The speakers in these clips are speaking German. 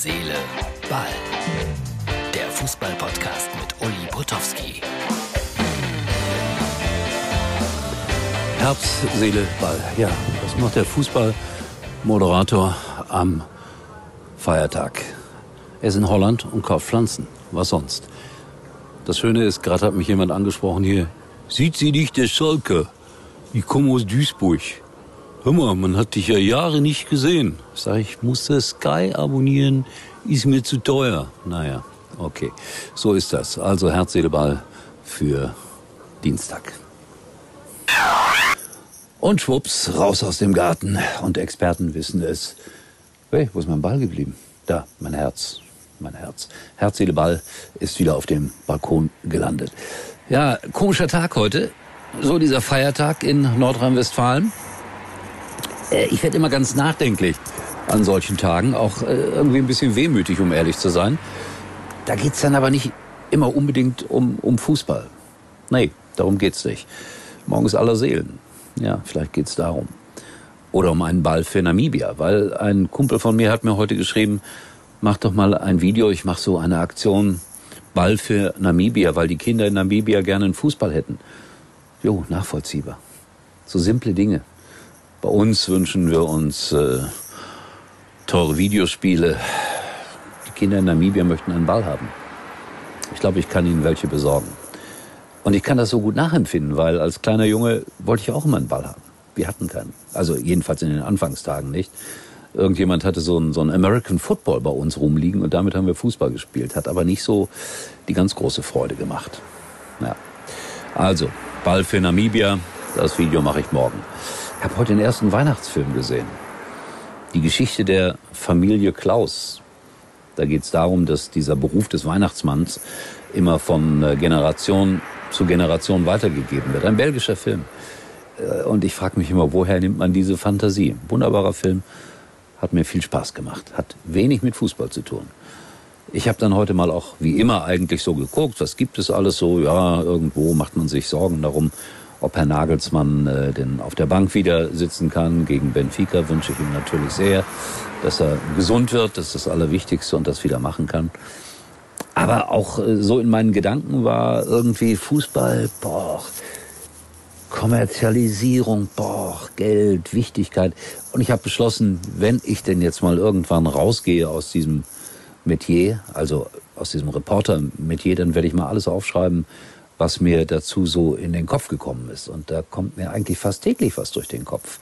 Seele, Ball. Der Fußball-Podcast mit Uli Potowski. Herz, Seele, Ball. Ja, was macht der Fußballmoderator am Feiertag? Er ist in Holland und kauft Pflanzen. Was sonst? Das Schöne ist, gerade hat mich jemand angesprochen hier. Sieht sie nicht der Schalke? Ich komme aus Duisburg. Hör mal, man hat dich ja Jahre nicht gesehen. Sag ich, musste Sky abonnieren, ist mir zu teuer. Naja, okay. So ist das. Also Herz, Seele, Ball für Dienstag. Und schwupps, raus aus dem Garten. Und Experten wissen es. Hey, wo ist mein Ball geblieben? Da, mein Herz. Mein Herz. Herz, Seele, Ball ist wieder auf dem Balkon gelandet. Ja, komischer Tag heute. So dieser Feiertag in Nordrhein-Westfalen. Äh, ich werde immer ganz nachdenklich an solchen Tagen, auch äh, irgendwie ein bisschen wehmütig, um ehrlich zu sein. Da geht's dann aber nicht immer unbedingt um, um Fußball. Nee, darum geht's nicht. Morgen ist aller Seelen. Ja, vielleicht geht's darum. Oder um einen Ball für Namibia, weil ein Kumpel von mir hat mir heute geschrieben, mach doch mal ein Video, ich mache so eine Aktion Ball für Namibia, weil die Kinder in Namibia gerne einen Fußball hätten. Jo, nachvollziehbar. So simple Dinge. Bei uns wünschen wir uns äh, teure Videospiele. Die Kinder in Namibia möchten einen Ball haben. Ich glaube, ich kann ihnen welche besorgen. Und ich kann das so gut nachempfinden, weil als kleiner Junge wollte ich auch immer einen Ball haben. Wir hatten keinen. Also jedenfalls in den Anfangstagen nicht. Irgendjemand hatte so einen, so einen American Football bei uns rumliegen und damit haben wir Fußball gespielt. Hat aber nicht so die ganz große Freude gemacht. Ja. Also, Ball für Namibia. Das Video mache ich morgen. Ich habe heute den ersten Weihnachtsfilm gesehen. Die Geschichte der Familie Klaus. Da geht es darum, dass dieser Beruf des Weihnachtsmanns immer von äh, Generation zu Generation weitergegeben wird. Ein belgischer Film. Äh, und ich frage mich immer, woher nimmt man diese Fantasie? Wunderbarer Film, hat mir viel Spaß gemacht, hat wenig mit Fußball zu tun. Ich habe dann heute mal auch wie immer eigentlich so geguckt, was gibt es alles so? Ja, irgendwo macht man sich Sorgen darum, ob Herr Nagelsmann äh, denn auf der Bank wieder sitzen kann gegen Benfica, wünsche ich ihm natürlich sehr, dass er gesund wird, das ist das Allerwichtigste und das wieder machen kann. Aber auch äh, so in meinen Gedanken war irgendwie Fußball, boah, Kommerzialisierung, boah, Geld, Wichtigkeit. Und ich habe beschlossen, wenn ich denn jetzt mal irgendwann rausgehe aus diesem Metier, also aus diesem Reporter-Metier, dann werde ich mal alles aufschreiben, was mir dazu so in den Kopf gekommen ist. Und da kommt mir eigentlich fast täglich was durch den Kopf.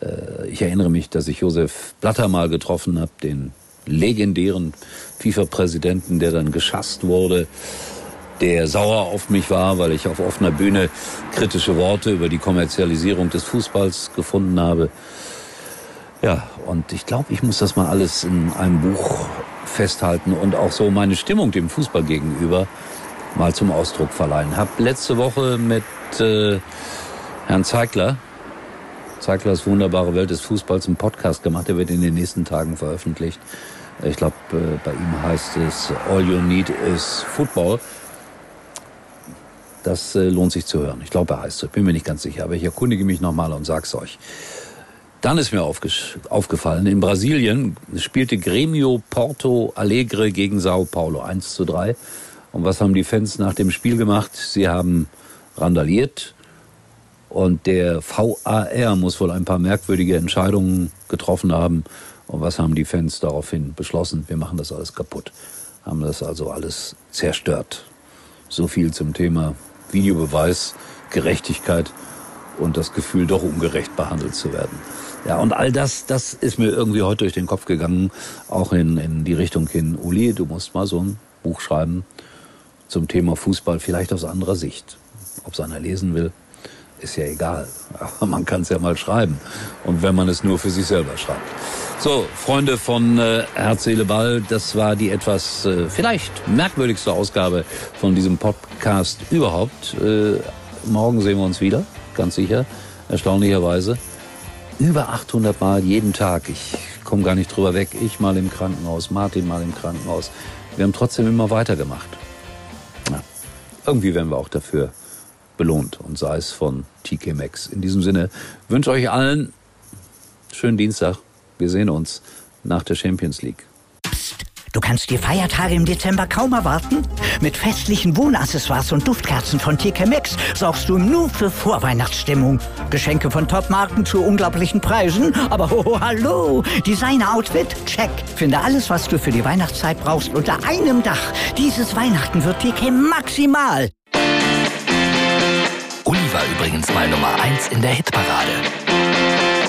Äh, ich erinnere mich, dass ich Josef Blatter mal getroffen habe, den legendären FIFA-Präsidenten, der dann geschasst wurde, der sauer auf mich war, weil ich auf offener Bühne kritische Worte über die Kommerzialisierung des Fußballs gefunden habe. Ja, und ich glaube, ich muss das mal alles in einem Buch festhalten und auch so meine Stimmung dem Fußball gegenüber mal zum Ausdruck verleihen. Hab letzte Woche mit äh, Herrn Zeigler, Zeiglers wunderbare Welt des Fußballs, einen Podcast gemacht. Der wird in den nächsten Tagen veröffentlicht. Ich glaube, äh, bei ihm heißt es All You Need is Football. Das äh, lohnt sich zu hören. Ich glaube, er heißt so. Bin mir nicht ganz sicher, aber ich erkundige mich nochmal und sag's euch. Dann ist mir aufgefallen, in Brasilien spielte Grêmio Porto Alegre gegen Sao Paulo 1 zu 3. Und was haben die Fans nach dem Spiel gemacht? Sie haben randaliert und der VAR muss wohl ein paar merkwürdige Entscheidungen getroffen haben. Und was haben die Fans daraufhin beschlossen? Wir machen das alles kaputt. Haben das also alles zerstört. So viel zum Thema Videobeweis, Gerechtigkeit und das Gefühl, doch ungerecht behandelt zu werden. Ja, und all das, das ist mir irgendwie heute durch den Kopf gegangen, auch in, in die Richtung hin, Uli, du musst mal so ein Buch schreiben zum Thema Fußball, vielleicht aus anderer Sicht. Ob es einer lesen will, ist ja egal. Aber man kann es ja mal schreiben. Und wenn man es nur für sich selber schreibt. So, Freunde von äh, Herz, Seele, Ball, das war die etwas äh, vielleicht merkwürdigste Ausgabe von diesem Podcast überhaupt. Äh, morgen sehen wir uns wieder, ganz sicher, erstaunlicherweise. Über 800 Mal jeden Tag. Ich komme gar nicht drüber weg. Ich mal im Krankenhaus, Martin mal im Krankenhaus. Wir haben trotzdem immer weitergemacht irgendwie werden wir auch dafür belohnt und sei es von TK Maxx. In diesem Sinne wünsche euch allen schönen Dienstag. Wir sehen uns nach der Champions League. Du kannst die Feiertage im Dezember kaum erwarten. Mit festlichen Wohnaccessoires und Duftkerzen von TK Maxx sorgst du nur für Vorweihnachtsstimmung. Geschenke von Topmarken zu unglaublichen Preisen. Aber oh, hallo, Designer-Outfit? Check. Finde alles, was du für die Weihnachtszeit brauchst, unter einem Dach. Dieses Weihnachten wird TK maximal. Uli war übrigens mal Nummer 1 in der Hitparade.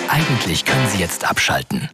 Eigentlich können Sie jetzt abschalten.